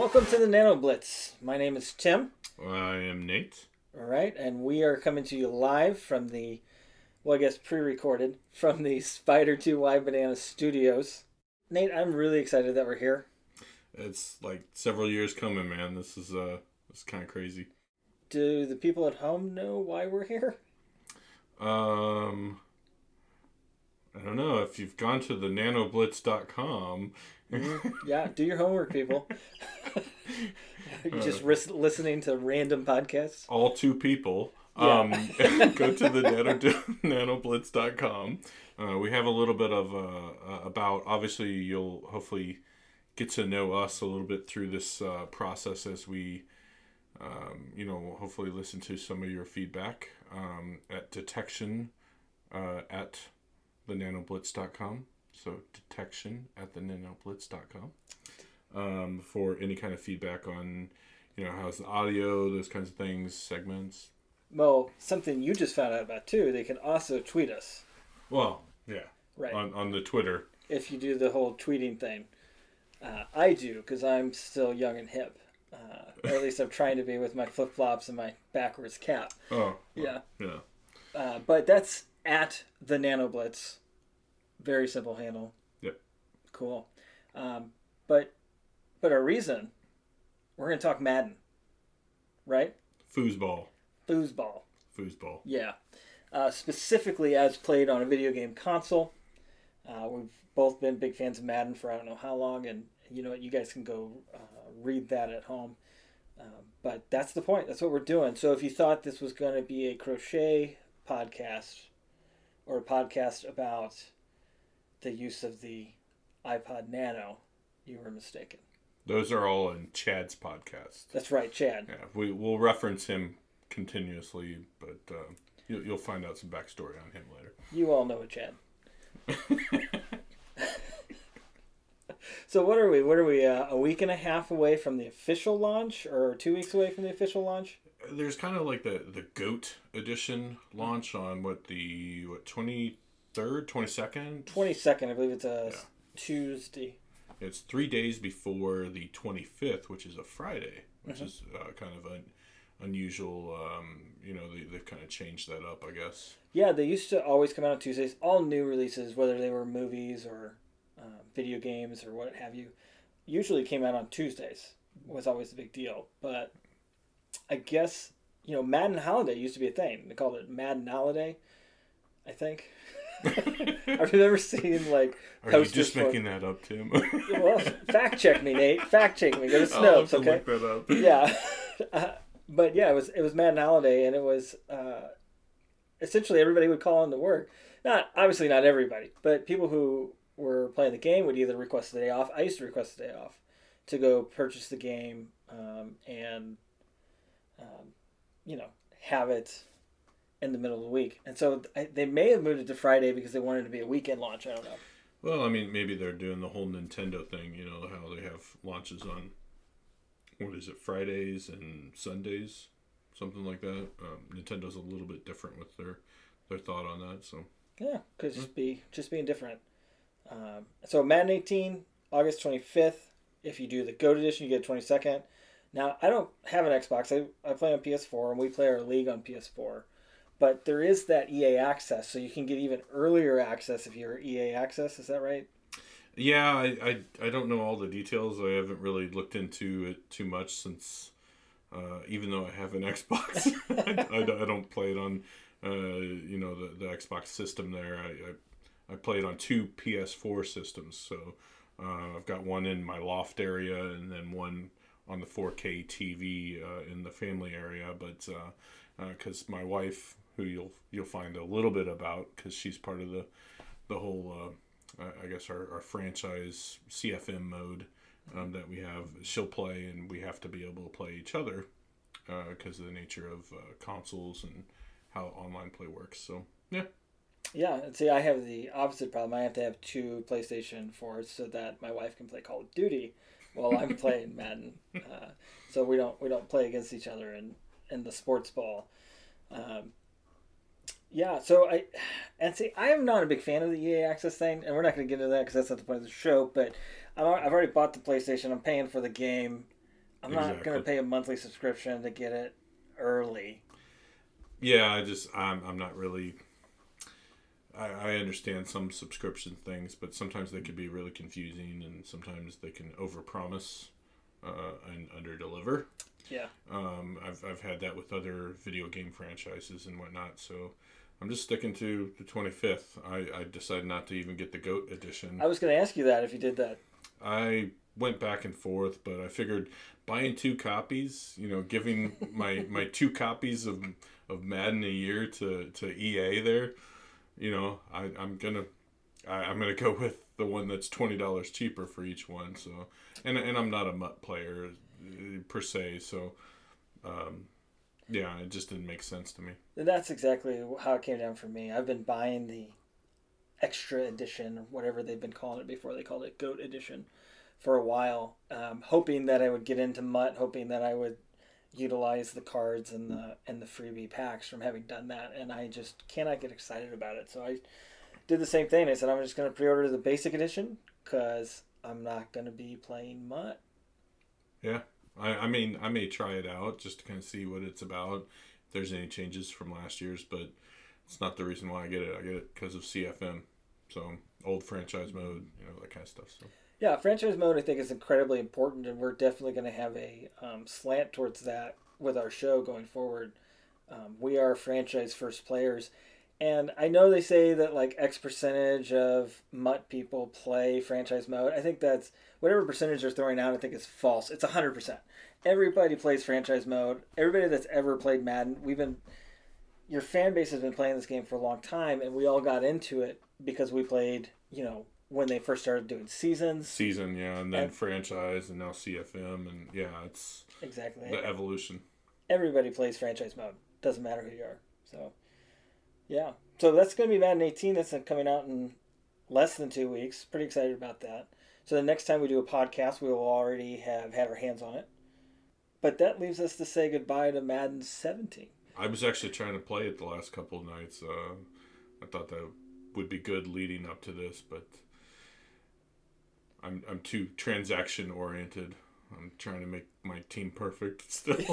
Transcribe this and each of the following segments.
Welcome to the Nano Blitz. My name is Tim. I am Nate. All right, and we are coming to you live from the, well, I guess pre-recorded from the Spider Two Y Banana Studios. Nate, I'm really excited that we're here. It's like several years coming, man. This is uh, this is kind of crazy. Do the people at home know why we're here? Um, I don't know if you've gone to the nanoblitz.com. yeah, do your homework, people. You're just ris- listening to random podcasts. All two people. Yeah. Um, go to the nano, nanoblitz.com. Uh, we have a little bit of uh, uh, about. Obviously, you'll hopefully get to know us a little bit through this uh, process as we, um, you know, hopefully listen to some of your feedback um, at detection uh, at the nanoblitz.com. So detection at the nanoblitz.com um, for any kind of feedback on, you know, how's the audio, those kinds of things, segments. Well, something you just found out about too. They can also tweet us, Well, yeah, right? on, on the Twitter. if you do the whole tweeting thing. Uh, I do because I'm still young and hip. Uh, or at least I'm trying to be with my flip flops and my backwards cap. Oh, Yeah. yeah. Uh, but that's at the NanoBlitz. Very simple handle. Yep. Cool. Um, but but our reason, we're going to talk Madden, right? Foosball. Foosball. Foosball. Yeah. Uh, specifically as played on a video game console. Uh, we've both been big fans of Madden for I don't know how long, and you know what? You guys can go uh, read that at home. Uh, but that's the point. That's what we're doing. So if you thought this was going to be a crochet podcast or a podcast about the use of the iPod Nano, you were mistaken. Those are all in Chad's podcast. That's right, Chad. Yeah, we will reference him continuously, but uh, you'll, you'll find out some backstory on him later. You all know a Chad. So what are we? What are we? Uh, a week and a half away from the official launch, or two weeks away from the official launch? There's kind of like the the Goat edition launch on what the what twenty third, twenty second. Twenty second, I believe it's a Yeah. Tuesday. It's three days before the twenty fifth, which is a Friday, which Mhm. is uh, kind of an unusual. Um, you know, they they've kind of changed that up, I guess. Yeah, they used to always come out on Tuesdays. All new releases, whether they were movies or uh, video games or what have you, usually came out on Tuesdays. Was always the big deal. But I guess you know Madden Holiday used to be a thing. They called it Madden Holiday. I think. I remember seen like Are you just making that up, Tim? well, fact check me, Nate. Fact check me. Go to Snopes, okay? look that up. Yeah, uh, but yeah, it was it was Madden Holiday, and it was uh, essentially everybody would call in to work. Not obviously not everybody, but people who were playing the game would either request the day off. I used to request the day off to go purchase the game um, and um, you know have it in the middle of the week. And so I, they may have moved it to Friday because they wanted it to be a weekend launch. I don't know. Well, I mean, maybe they're doing the whole Nintendo thing. You know how they have launches on what is it, Fridays and Sundays, something like that. Um, Nintendo's a little bit different with their their thought on that. So Yeah, could just be just being different. Um, so Madden 18, August 25th. If you do the Goat Edition, you get 22nd. Now I don't have an Xbox. I, I play on PS4, and we play our league on PS4. But there is that EA access, so you can get even earlier access if you're EA access. Is that right? yeah, I, I I don't know all the details. I haven't really looked into it too much since. Uh, even though I have an Xbox, I, I don't- play it on, uh, you know, the, the Xbox system there. I, I, I play it on two PS4 systems. So uh, I've got one in my loft area and then one on the 4K TV uh, in the family area. But because my wife, who you'll you'll find a little bit about, because she's part of the the whole, uh, I- guess our, our franchise CFM mode um, that we have, she'll play, and we have to be able to play each other because of the nature of uh, consoles and how online play works. So yeah, Yeah, see, I have the opposite problem. I have to have two PlayStation 4s so that my wife can play Call of Duty while I'm playing Madden. Uh, so we don't we don't play against each other in in the sports ball. Um, yeah, so I and see, I am not a big fan of the EA Access thing, and we're not going to get into that because that's not the point of the show. But I'm, I've already bought the PlayStation. I'm paying for the game. I'm not going to pay a monthly subscription to get it early. Yeah, I just I'm I'm not really. I, I understand some subscription things, but sometimes they can be really confusing, and sometimes they can overpromise uh, and underdeliver. Yeah. Um, I've I've had that with other video game franchises and whatnot. So I'm just sticking to the 25th. I I decided not to even get the Goat edition. I was going to ask you that if you did that. I went back and forth, but I figured buying two copies, you know, giving my my two copies of of Madden a year to to EA there, you know, I I'm gonna I, I'm gonna go with the one that's twenty dollars cheaper for each one. So, and and I'm not a MUT player uh, per se, so. Um, yeah, it just didn't make sense to me. That's exactly how it came down for me. I've been buying the extra edition, whatever they've been calling it before they called it Goat Edition, for a while, um, hoping that I would get into MUT, hoping that I would utilize the cards and the and the freebie packs from having done that, and I just cannot get excited about it. So I did the same thing. I said I'm just going to pre-order the basic edition because I'm not going to be playing MUT. Yeah, I, I mean I may try it out just to kind of see what it's about. If there's any changes from last year's, but it's not the reason why I get it. I get it because of CFM, so old franchise mode, you know that kind of stuff. So. Yeah, franchise mode I think is incredibly important, and we're definitely going to have a um, slant towards that with our show going forward. Um, we are franchise first players, and I know they say that like X percentage of MUT people play franchise mode. I think that's whatever percentage they're throwing out. I think is false. It's hundred percent. Everybody plays franchise mode. Everybody that's ever played Madden, we've been your fan base has been playing this game for a long time, and we all got into it because we played, you know, when they first started doing seasons. Season, yeah, and then and, franchise, and now CFM, and yeah, it's exactly the evolution. Everybody plays franchise mode. Doesn't matter who you are. So, yeah. So that's going to be Madden 18. That's coming out in less than two weeks. Pretty excited about that. So the next time we do a podcast, we will already have had our hands on it. But that leaves us to say goodbye to Madden 17. I was actually trying to play it the last couple of nights. Uh, I thought that would be good leading up to this, but I'm I'm too transaction oriented. I'm trying to make my team perfect still.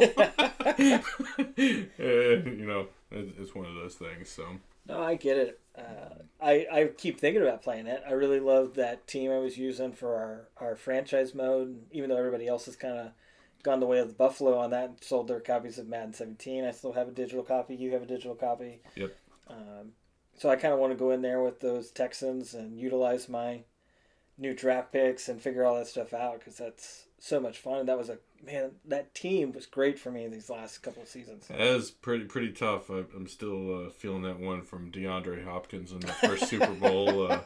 you know, it's one of those things. So. No, I get it. Uh, I I keep thinking about playing it. I really love that team I was using for our our franchise mode. Even though everybody else has kind of gone the way of the Buffalo on that and sold their copies of Madden 17, I still have a digital copy. You have a digital copy. Yep. Um, so I kind of want to go in there with those Texans and utilize my new draft picks and figure all that stuff out because that's so much fun. And that was a man. That team was great for me these last couple of seasons. That was pretty pretty tough. I, am still uh, feeling that one from DeAndre Hopkins in the first Super Bowl. Uh,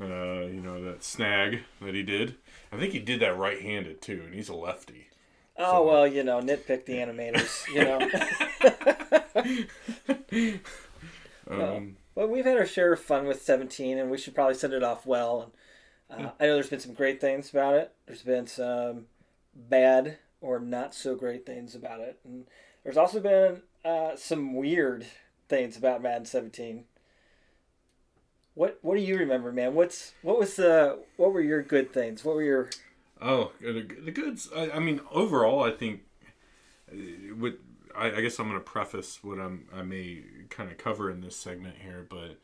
uh, you know that snag that he did. I think he did that right-handed too, and he's a lefty. Oh so. well, you know, nitpick the animators. You know. um. Well, we've had our share of fun with 17, and we should probably send it off well. And uh, I know there's been some great things about it. There's been some bad or not so great things about it, and there's also been uh, some weird things about Madden 17. What What do you remember, man? What's what was the what were your good things? What were your oh the, goods? I, I mean, overall, I think uh, with I, I guess I'm going to preface what I'm I may kind of cover in this segment here, but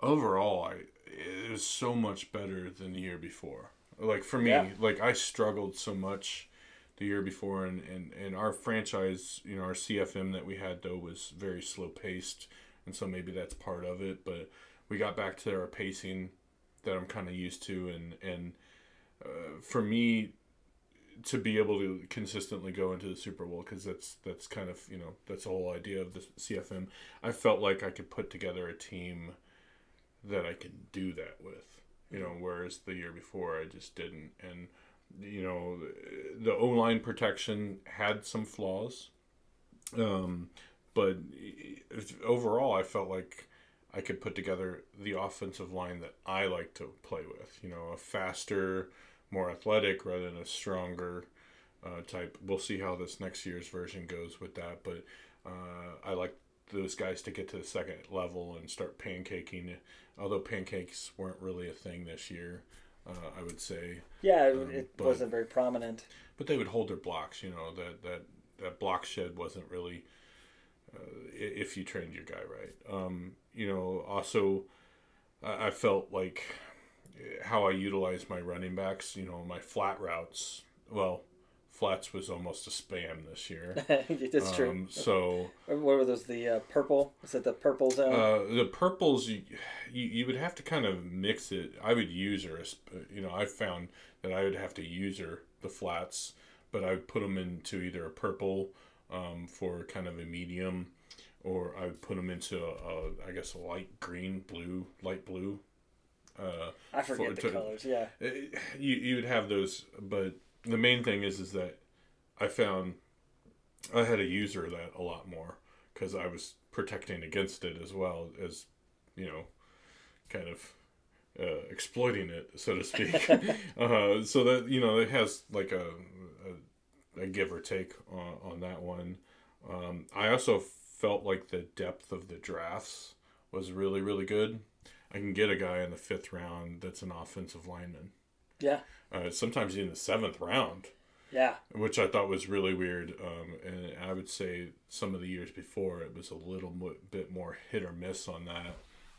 overall, I it was so much better than the year before. Like for me, yeah. like I struggled so much the year before, and, and and our franchise, you know, our CFM that we had though was very slow paced, and so maybe that's part of it. But we got back to our pacing that I'm kind of used to, and and uh, for me to be able to consistently go into the Super Bowl because that's that's kind of you know that's the whole idea of the CFM. I felt like I could put together a team that I can do that with. You know, whereas the year before I just didn't. And you know, the O line protection had some flaws, um, but overall I felt like I could put together the offensive line that I like to play with. You know, a faster, more athletic rather than a stronger uh, type. We'll see how this next year's version goes with that, but uh, I like those guys to get to the second level and start pancaking. Although pancakes weren't really a thing this year, Uh, I would say, Yeah, it, Um, it but- wasn't very prominent. but they would hold their blocks. You know that that that block shed wasn't really uh, if you trained your guy right. Um, you know, also I, I felt like how I utilized my running backs. You know, my flat routes. Well, flats was almost a spam this year. That's true. Um, so What were those? The uh, purple? Is it the purple zone? uh, the purples, you, you you would have to kind of mix it. I would user. You know, I found that I would have to user the flats, but I would put them into either a purple um, for kind of a medium, or I would put them into a, a I guess a light green, blue, light blue. Uh, I forget for- the to- colors. Yeah. you you would have those, but the main thing is is that I found I had to user that a lot more because I was protecting against it as well as you know, kind of uh, exploiting it so to speak. uh, so that you know it has like a a, a give or take on, on that one. Um, I also felt like the depth of the drafts was really really good. I can get a guy in the fifth round that's an offensive lineman Yeah. uh, sometimes in the seventh round, Yeah. which I thought was really weird. Um, and I would say some of the years before it was a little mo- bit more hit or miss on that.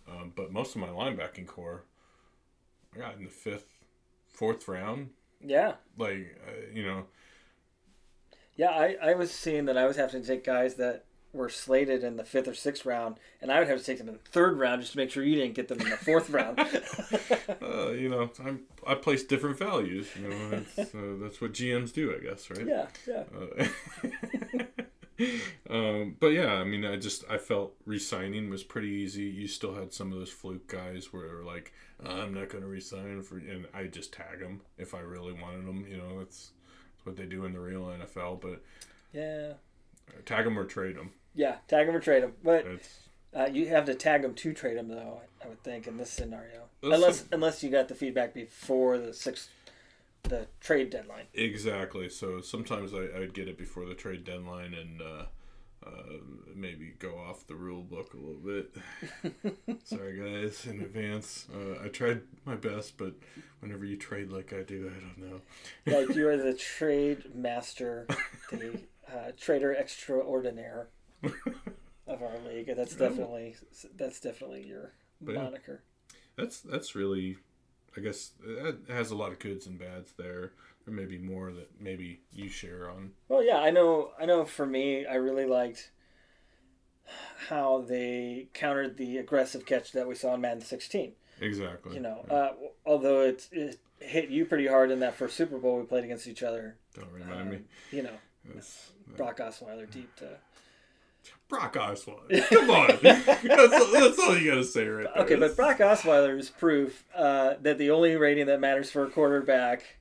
Um, but most of my linebacking corps, I got in the fifth, fourth round. Yeah. Like, uh, you know, Yeah. I, I was seeing that I was having to take guys that were slated in the fifth or sixth round, and I would have to take them in the third round just to make sure you didn't get them in the fourth round. uh, you know, I'm I place different values. You know, that's uh, that's what GMs do, I guess, right? yeah. Yeah. Uh, um, but yeah, I mean, I just I felt re-signing was pretty easy. You still had some of those fluke guys where they were like, I'm not going to resign for, and I just tag them if I really wanted them. You know, that's, that's what they do in the real NFL. But Yeah. Tag them or trade them. Yeah. Tag them or trade them, but uh, you have to tag them to trade them, though. I would think in this scenario, That's unless unless you got the feedback before the sixth, the trade deadline. exactly. So sometimes I, I'd get it before the trade deadline and. Uh, uh, maybe go off the rule book a little bit. Sorry, guys, in advance. Uh, I tried my best, but whenever you trade like I do, I don't know. like you are the trade master, the uh, trader extraordinaire of our league, and that's definitely that's definitely your But yeah. moniker. That's that's really, I guess, it has a lot of goods and bads there. There may be more that maybe you share on. Well, yeah, I know. I know. For me, I really liked how they countered the aggressive catch that we saw in Madden 16. Exactly. You know, Yeah. uh, although it, it hit you pretty hard in that first Super Bowl we played against each other. don't remind me. Um, you know, That's, Brock Osweiler deep to. Brock Osweiler. Come on, that's, that's all you gotta say right there. Okay, but Brock Osweiler is proof uh, that the only rating that matters for a quarterback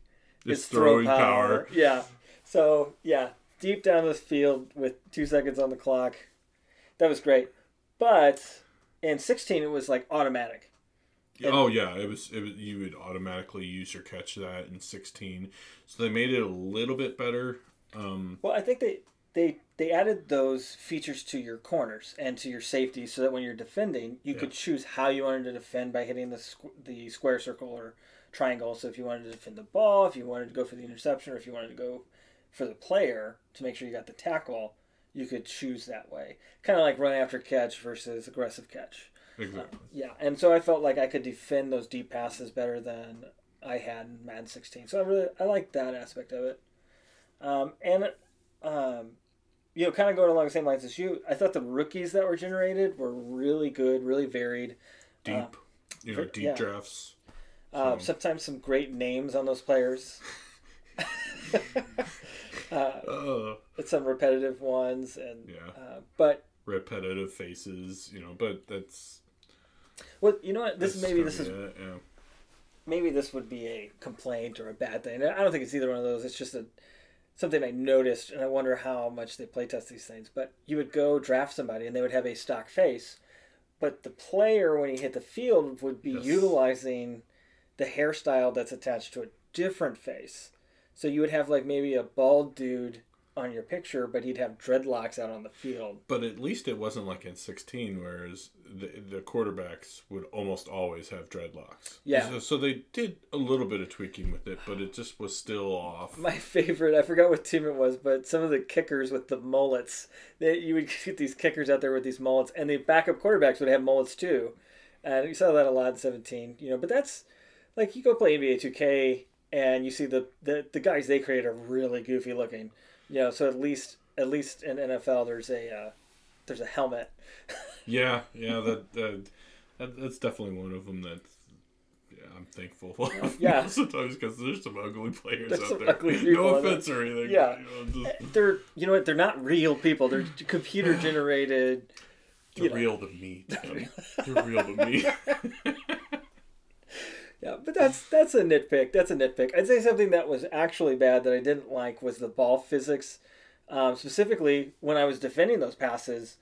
is throwing power. Yeah. So yeah, deep down the field with two seconds on the clock, that was great. But in 16, it was like automatic. Oh yeah, it was. It was. You would automatically use or catch that in sixteen, so they made it a little bit better. Um, Well, I think they they they added those features to your corners and to your safety, so that when you're defending, you Yeah. could choose how you wanted to defend by hitting the squ- the square circle or triangle. So if you wanted to defend the ball, if you wanted to go for the interception, or if you wanted to go for the player to make sure you got the tackle, you could choose that way. Kind of like run after catch versus aggressive catch. exactly. Yeah, and so I felt like I could defend those deep passes better than I had in Madden 16. So I really I like that aspect of it. Um, and um, you know, kind of going along the same lines as you, I thought the rookies that were generated were really good, really varied. Deep, you know, deep yeah. drafts. Uh, So- sometimes some great names on those players. uh, Uh, some repetitive ones, and yeah, uh, but repetitive faces. You know, but that's well, you know what this maybe this is it, yeah. maybe this would be a complaint or a bad thing. I don't think it's either one of those. It's just a something I noticed, and I wonder how much they play test these things. But you would go draft somebody, and they would have a stock face, but the player when he hit the field would be Yes. utilizing the hairstyle that's attached to a different face. So you would have like maybe a bald dude on your picture, but he'd have dreadlocks out on the field. But at least it wasn't like in 16, whereas the, the quarterbacks would almost always have dreadlocks. Yeah. So, so they did a little bit of tweaking with it, but it just was still off. My favorite, I forgot what team it was, but some of the kickers with the mullets, they, you would get these kickers out there with these mullets, and the backup quarterbacks would have mullets too. And you saw that a lot in 17, you know, but that's like you go play NBA 2K and you see the, the, the guys they create are really goofy looking. You know, so at least at least in NFL there's a uh, there's a helmet. yeah, yeah, that, that, that that's definitely one of them that yeah, I'm thankful for. Yeah. sometimes because there's some ugly players There's out there. no offense or anything. Yeah. you know, just They're you know what they're not real people. They're computer generated. they're real to me. They're real to me. Yeah, but that's that's a nitpick. That's a nitpick. I'd say something that was actually bad that I didn't like was the ball physics. Um, specifically, when I was defending those passes,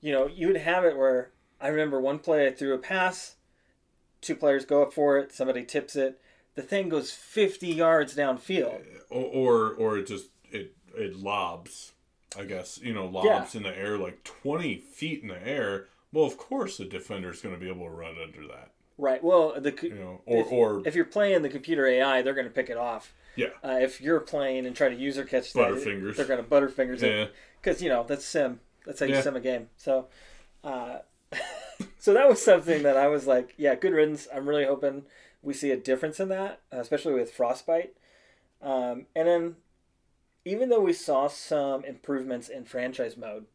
you know, you would have it where I remember one play I threw a pass, two players go up for it, somebody tips it, the thing goes fifty yards downfield. or, or or it just it it lobs. I guess you know lobs in the air like 20 feet in the air. Well, of course the defender's going to be able to run under that. Right. Well, the You know, or if, or if you're playing the computer AI, they're going to pick it off. yeah, Uh, if you're playing and try to user catch that, Butterfingers. they're going to butterfingers it. yeah. because you know that's sim. That's how you Yeah. sim a game. So, uh, so that was something that I was like, yeah, good riddance. I'm really hoping we see a difference in that, uh, especially with Frostbite. Um, and then, even though we saw some improvements in franchise mode,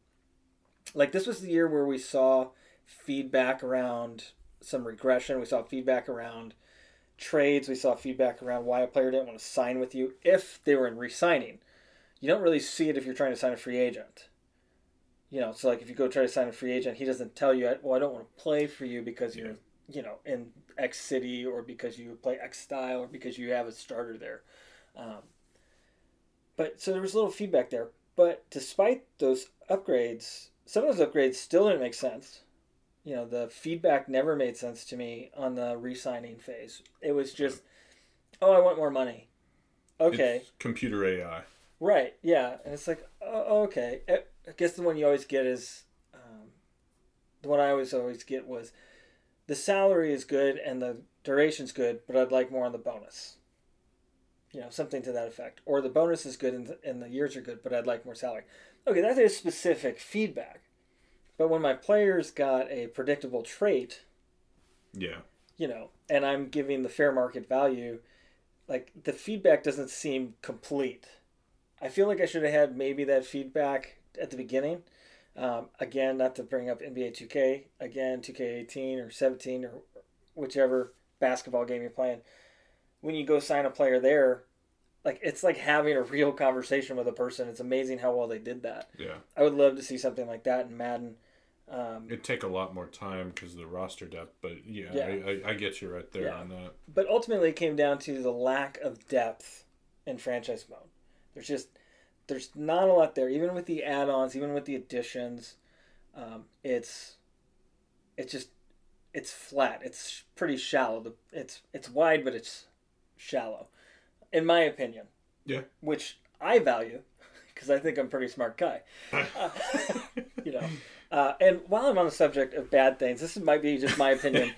like this was the year where we saw feedback around some regression. We saw feedback around trades. We saw feedback around why a player didn't want to sign with you if they were in re-signing you don't really see it if you're trying to sign a free agent. You know, so like if you go try to sign a free agent, he doesn't tell you, well, I don't want to play for you because you're, you know, in X city or because you play X style or because you have a starter there. Um, but so there was a little feedback there. But despite those upgrades, some of those upgrades still didn't make sense. You know, the feedback never made sense to me on the re signing phase. It was just, oh, I want more money. Okay. It's computer AI. Right. Yeah, and it's like, oh, okay. I I guess the one you always get is, um, the one I always always get was, the salary is good and the duration's good, but I'd like more on the bonus. You know, something to that effect, or the bonus is good and the, and the years are good, but I'd like more salary. Okay, that is specific feedback. But when my players got a predictable trait, Yeah. you know, and I'm giving the fair market value, like the feedback doesn't seem complete. I feel like I should have had maybe that feedback at the beginning. Um, again, not to bring up NBA 2K, again, 2K18 or 17 or whichever basketball game you're playing. When you go sign a player there, like it's like having a real conversation with a person. It's amazing how well they did that. Yeah. I would love to see something like that in Madden. Um, It'd take a lot more time because of the roster depth, but yeah, Yeah. I, I, I get you right there Yeah. on that. but ultimately it came down to the lack of depth in franchise mode. There's just there's not a lot there, even with the add-ons, even with the additions. Um, it's it's just it's flat. It's pretty shallow. The it's it's wide, but it's shallow, in my opinion. Yeah. Which I value because I think I'm a pretty smart guy. Uh, you know. Uh, and while I'm on the subject of bad things, this might be just my opinion.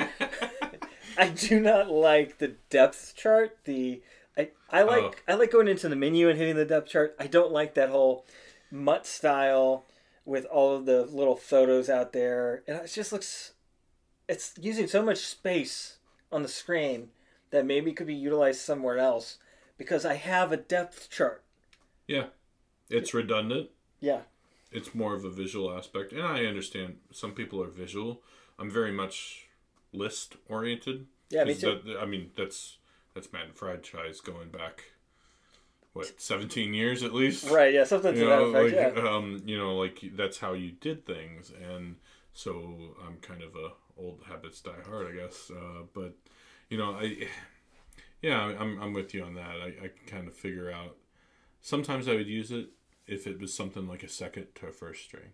I do not like the depth chart. The I, I like Oh. I like going into the menu and hitting the depth chart. I don't like that whole MUT style with all of the little photos out there. And it just looks it's using so much space on the screen that maybe could be utilized somewhere else because I have a depth chart. yeah. It's redundant. Yeah. It's more of a visual aspect. And I understand some people are visual. I'm very much list oriented. Yeah, me too. That, I mean, that's that's Madden franchise going back, what, 17 years at least? Right, yeah, something to you that know, effect. like, yeah. um, you know, like that's how you did things, and so I'm kind of a old habits die hard, I guess. Uh, but you know, I, yeah, I'm I'm with you on that. I, I kind of figure out. Sometimes I would use it if it was something like a second to a first string,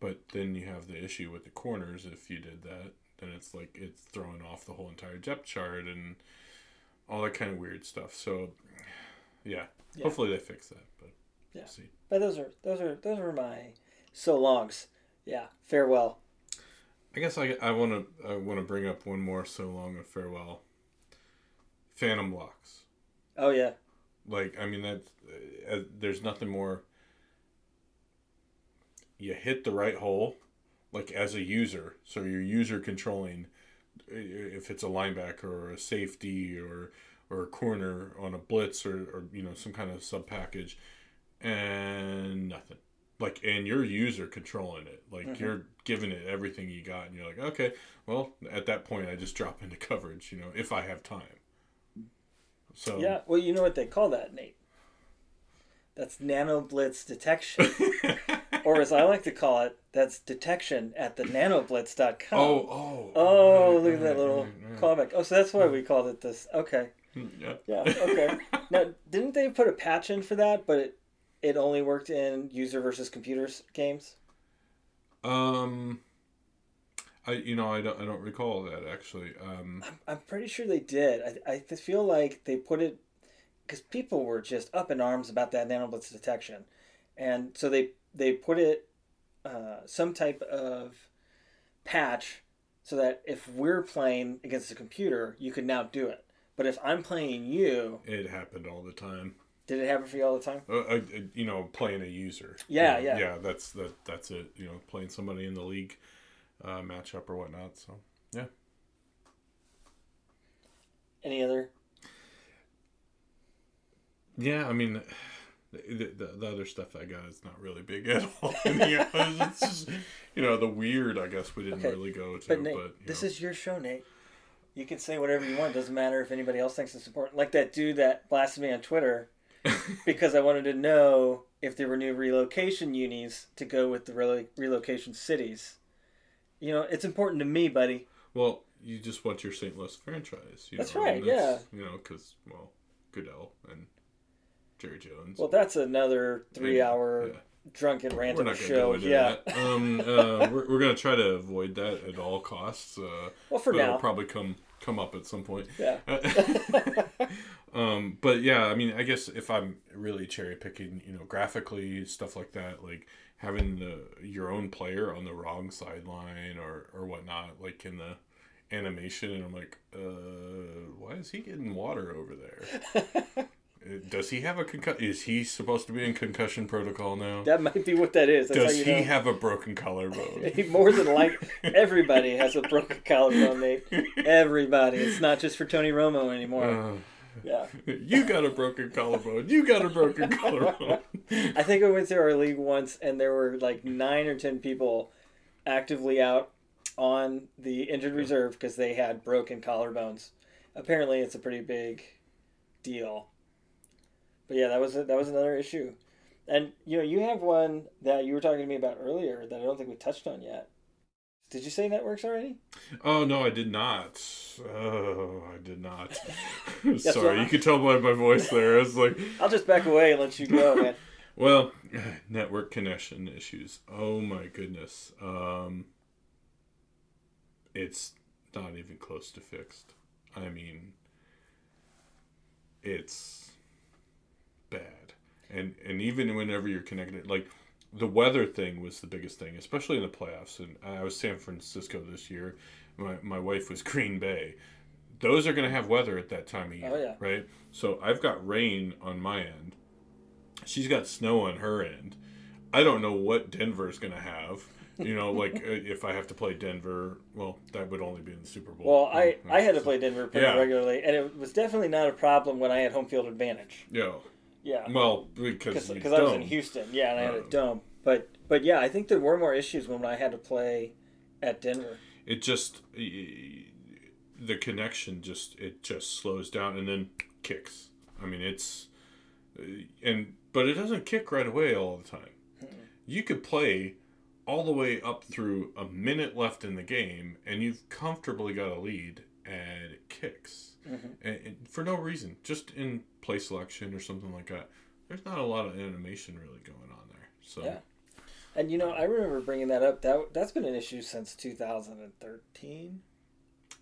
but then you have the issue with the corners. If you did that, then it's like it's throwing off the whole entire depth chart and all that kind of weird stuff. So, yeah, Yeah. hopefully they fix that. But Yeah. See. But those are those are those are my so longs. Yeah. Farewell. I guess I, I want to I want to bring up one more so long of farewell. Phantom blocks. Oh yeah. Like I mean that uh, there's nothing more. You hit the right hole, like as a user. So your user controlling, uh, if it's a linebacker or a safety or or a corner on a blitz or, or you know some kind of sub package, and nothing. Like and your user controlling it, like Mhm. you're giving it everything you got, and you're like, okay, well at that point I just drop into coverage, you know, if I have time. So Yeah. Well, you know what they call that, Nate? That's nano blitz detection, or as I like to call it, that's detection at the nanoblitz.com. Oh, oh. Oh, right, look at that right, little right, callback. Oh, so that's why we called it this. Okay. Yeah. Yeah, okay. Now, didn't they put a patch in for that, but it, it only worked in user versus computers games? um, I you know I don't I don't recall that actually. Um, I'm, I'm pretty sure they did. I, I feel like they put it because people were just up in arms about that nanoblitz detection, and so they they put it uh, some type of patch so that if we're playing against a computer, you could now do it. But if I'm playing you, it happened all the time. did it happen for you all the time? Uh, I- you know, playing a user. Yeah, You know, yeah. yeah. That's that. That's it. You know, playing somebody in the league uh, matchup or whatnot. So yeah. Any other? Yeah, I mean, the, the, the other stuff I got is not really big at all. it's just, you know, the weird. I guess we didn't Okay. really go to. But Nate, but this know. is your show, Nate. You can say whatever you want. It Doesn't matter if anybody else thinks it's important. Like that dude that blasted me on Twitter because I wanted to know if there were new relocation unis to go with the relo- relocation cities. You know, it's important to me, buddy. Well, you just want your St. Louis franchise. You That's know, right, and yeah. You know, because well, Goodell and Jerry Jones. Well, that's another three-hour Yeah. drunken We're random not show. Yeah. that. Um, uh, we're we're going to try to avoid that at all costs. Uh, Well, for but it'll now. probably come come up at some point. Yeah. um, but yeah, I mean, I guess if I'm really cherry picking, you know, graphically stuff like that, like having the your own player on the wrong sideline or or whatnot, like in the animation, and I'm like, uh, why is he getting water over there? Does he have a concussion? Is he supposed to be in concussion protocol now? that might be what that is. That's Does you he know. have a broken collarbone? More than like everybody has a broken collarbone, Nate. Everybody. It's not just for Tony Romo anymore. Uh, yeah. you got a broken collarbone. You got a broken collarbone. I think I went through our league once, and there were like nine or ten people actively out on the injured reserve because they had broken collarbones. Apparently, it's a pretty big deal. But yeah, that was that was another issue, and you know you have one that you were talking to me about earlier that I don't think we touched on yet. Did you say networks already? Oh no, I did not. Oh, I did not. so Sorry, you could tell by my voice there. I was like, I'll just back away and let you go, man. well, network connection issues. Oh my goodness. Um, it's not even close to fixed. I mean, it's bad, and and even whenever you're connected, like the weather thing was the biggest thing, especially in the playoffs. And I was San Francisco this year. My my wife was Green Bay. Those are going to have weather at that time of year, Oh, yeah. right? So I've got rain on my end. She's got snow on her end. I don't know what Denver's going to have. You know, like uh, if I have to play Denver, well, that would only be in the Super Bowl. Well, I, Mm, I had to play Denver pretty Yeah. regularly, and it was definitely not a problem when I had home field advantage. Yeah. Yeah. Well, because because I was in Houston, yeah, and I had a Uh, dome. But but yeah, I think there were more issues when I had to play at Denver. it just the connection just it just slows down and then kicks i mean it's uh, and but it doesn't kick right away all the time you could play all the way up through a minute left in the game and you've comfortably got a lead and it kicks Mhm. and, and for no reason just in play selection or something like that there's not a lot of animation really going on there so Yeah. And you know, I remember bringing that up. That that's been an issue since 2013.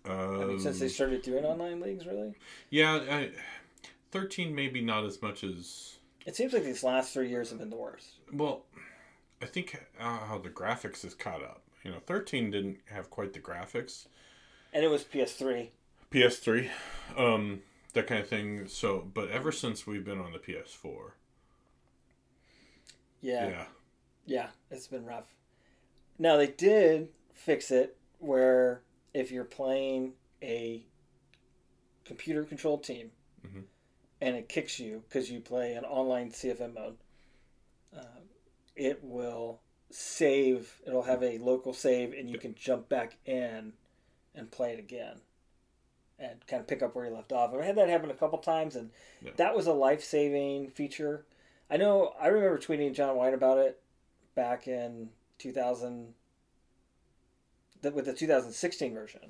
I mean, since they um, started doing online leagues, really. Yeah, I, thirteen maybe not as much as It seems like these last three years have been the worst. Well, I think uh, how the graphics has caught up. You know, 13 didn't have quite the graphics. And it was PS3. PS3, um, that kind of thing. So, but ever since we've been on the PS4, Yeah. yeah, Yeah, it's been rough. Now they did fix it where if you're playing a computer controlled team Mhm. and it kicks you because you play an online CFM mode, uh, it will save. It'll have a local save, and you can jump back in and play it again, and kind of pick up where you left off. I've had that happen a couple times, and Yeah. that was a life saving feature. I know. I remember tweeting John White about it back in 2000 the, with the 2016 version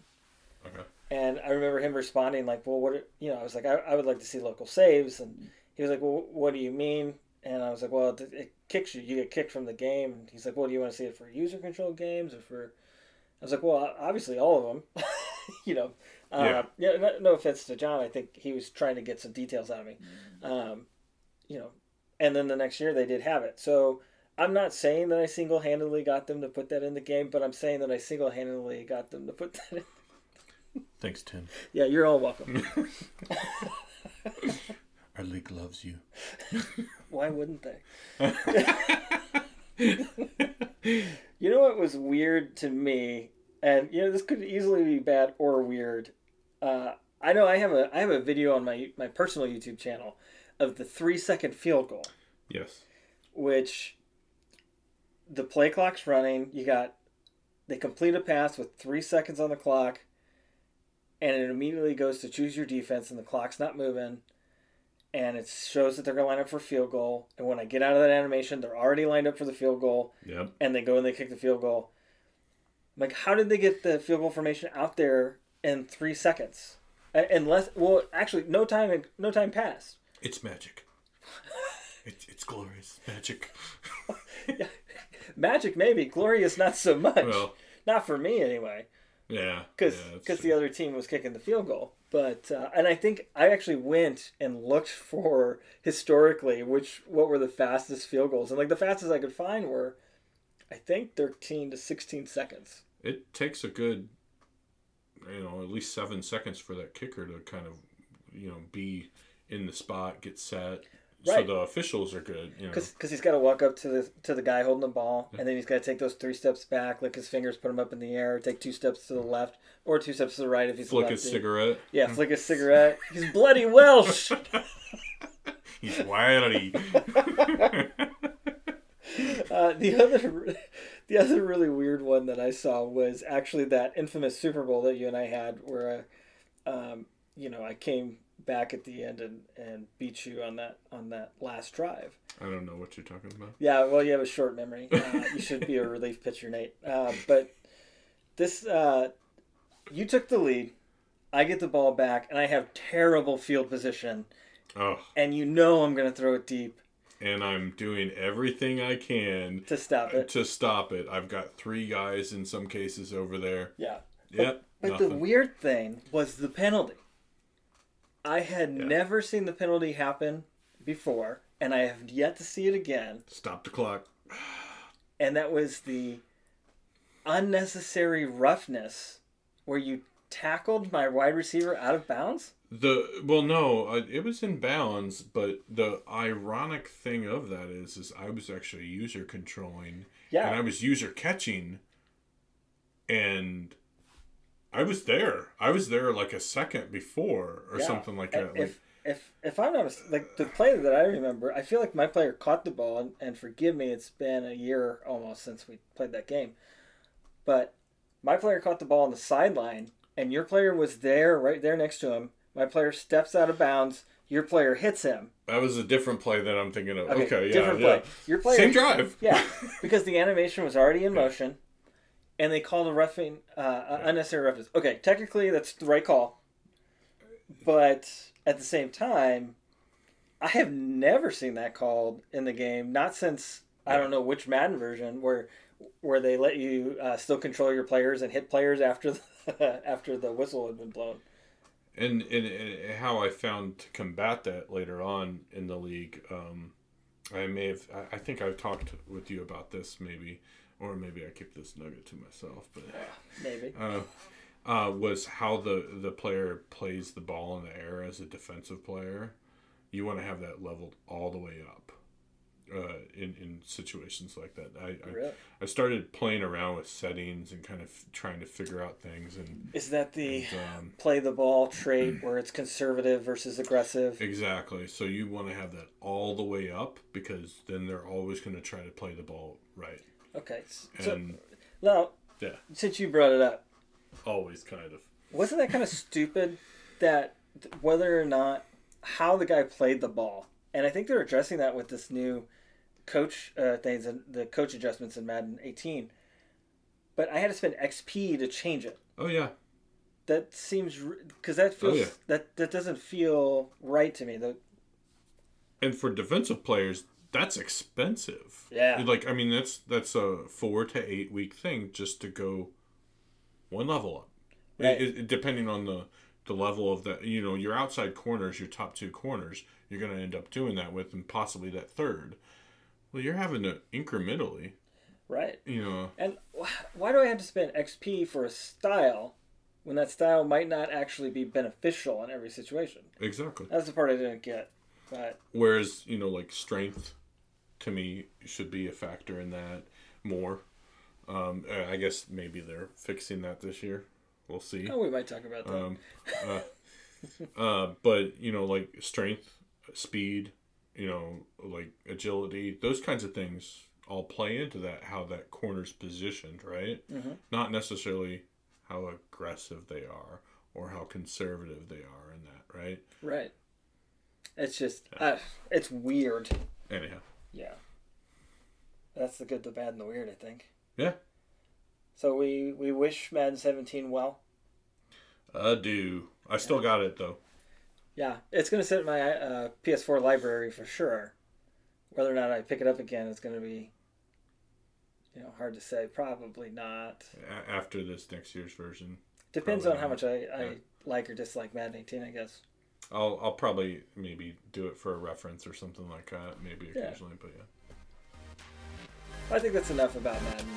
okay, and i remember him responding like well what are- you know i was like I, I would like to see local saves and he was like well what do you mean and i was like well it, it kicks you you get kicked from the game and he's like well do you want to see it for user controlled games or for i was like well obviously all of them you know uh, Yeah. yeah no, no offense to john i think he was trying to get some details out of me um, you know and then the next year they did have it so i'm not saying that i single-handedly got them to put that in the game but i'm saying that i single-handedly got them to put that in thanks, Tim. yeah you're all welcome Our league loves you. why wouldn't they you know what was weird to me and you know this could easily be bad or weird uh, i know i have a i have a video on my my personal youtube channel of the three second field goal yes, which the play clock's running. You got they complete a pass with three seconds on the clock, and it immediately goes to choose your defense, and the clock's not moving, and it shows that they're gonna line up for field goal. And when I get out of that animation, they're already lined up for the field goal, yep. and they go and they kick the field goal. I'm like, how did they get the field goal formation out there in three seconds? Unless, well, actually, no time, no time passed. It's magic. it's it's glorious magic. yeah. Magic, maybe. Glorious, not so much. Well, Not for me, anyway. Yeah, because yeah, the other team was kicking the field goal. But uh, and I think I actually went and looked for historically which what were the fastest field goals, and like the fastest I could find were, I think thirteen to sixteen seconds. it takes a good, you know, at least seven seconds for that kicker to kind of, you know, be in the spot, get set. So the officials are good. You know, Because he's got to walk up to the to the guy holding the ball, and then he's got to take those three steps back, lick his fingers, put them up in the air, take two steps to the left or two steps to the right if he's flick his cigarette. Yeah, flick his cigarette. He's bloody Welsh. He's wiry. Uh, the other, the other really weird one that I saw was actually that infamous Super Bowl that you and I had, where, uh, um, you know, I came back at the end and, and beat you on that on that last drive. I don't know what you're talking about. Yeah, well, you have a short memory. Uh, you should be a relief pitcher, Nate. Uh, but this, uh, you took the lead. I get the ball back, and I have terrible field position, Oh, and you know I'm going to throw it deep and I'm doing everything I can to stop it. to stop it. I've got three guys in some cases over there. Yeah. Yep. But nothing. the weird thing was the penalty. I had Yeah. never seen the penalty happen before, and I have yet to see it again. Stop the clock. And that was the unnecessary roughness where you tackled my wide receiver out of bounds. The well, no, uh, it was in bounds, but the ironic thing of that is, is I was actually user controlling, yeah, and I was user catching, and I was there. I was there like a second before or Yeah. something like that. Like, If if if I'm not like the play that I remember, I feel like my player caught the ball, and, and forgive me, it's been a year almost since we played that game, but my player caught the ball on the sideline, and your player was there, right there next to him. My player steps out of bounds. Your player hits him. that was a different play that I'm thinking of. Okay, yeah, different yeah. play. Your player, Same drive. yeah, because the animation was already in motion, and they call the roughing, uh, uh, unnecessary roughness. Okay, technically that's the right call, but at the same time, I have never seen that called in the game. Not since I don't know which Madden version where where they let you uh, still control your players and hit players after the, after the whistle had been blown. And, and, and how I found to combat that later on in the league, um, I may have. I think I've talked with you about this, maybe, or maybe I keep this nugget to myself. But Maybe. uh, uh, was how the the player plays the ball in the air as a defensive player. You want to have that leveled all the way up. Uh, in in situations like that, I, I I started playing around with settings and kind of trying to figure out things and, Is that the and um, play the ball trait where it's conservative versus aggressive? Exactly. So you want to have that all the way up because then they're always going to try to play the ball right. Okay. So And now, yeah, since you brought it up, always kind of. wasn't that kind of stupid that whether or not how the guy played the ball? And I think they're addressing that with this new coach uh, things and the coach adjustments in Madden 18. But I had to spend XP to change it. Oh yeah. That seems because that feels yeah. that that doesn't feel right to me. The And for defensive players, that's expensive. Yeah. Like I mean, that's that's a four to eight week thing just to go one level up. Right. It- it- depending on the the level of the you know your outside corners, your top two corners, you're going to end up doing that with, and possibly that third. Well, you're having to incrementally, right. you know. And why do I have to spend XP for a style when that style might not actually be beneficial in every situation? Exactly. That's the part I didn't get. But Whereas, you know, like strength to me should be a factor in that more. Um, uh, I guess maybe they're fixing that this year. We'll see. oh, we might talk about that. Um, uh, uh, but, you know, like strength, speed, you know, like agility, those kinds of things all play into that, how that corner's positioned, right? Mhm. Not necessarily how aggressive they are or how conservative they are in that, right? right. It's just uh, it's weird. Anyhow. Yeah. That's the good, the bad, and the weird. I think. Yeah. So we we wish Madden 17 well. I do. I still got it though. Yeah, it's gonna sit in my uh, PS4 library for sure. Whether or not I pick it up again is gonna be, you know, hard to say. Probably not. After this next year's version, Depends on how not. much I, I Yeah. like or dislike Madden 18, I guess. I'll I'll probably maybe do it for a reference or something like that, maybe yeah. occasionally, but yeah. I think that's enough about Madden.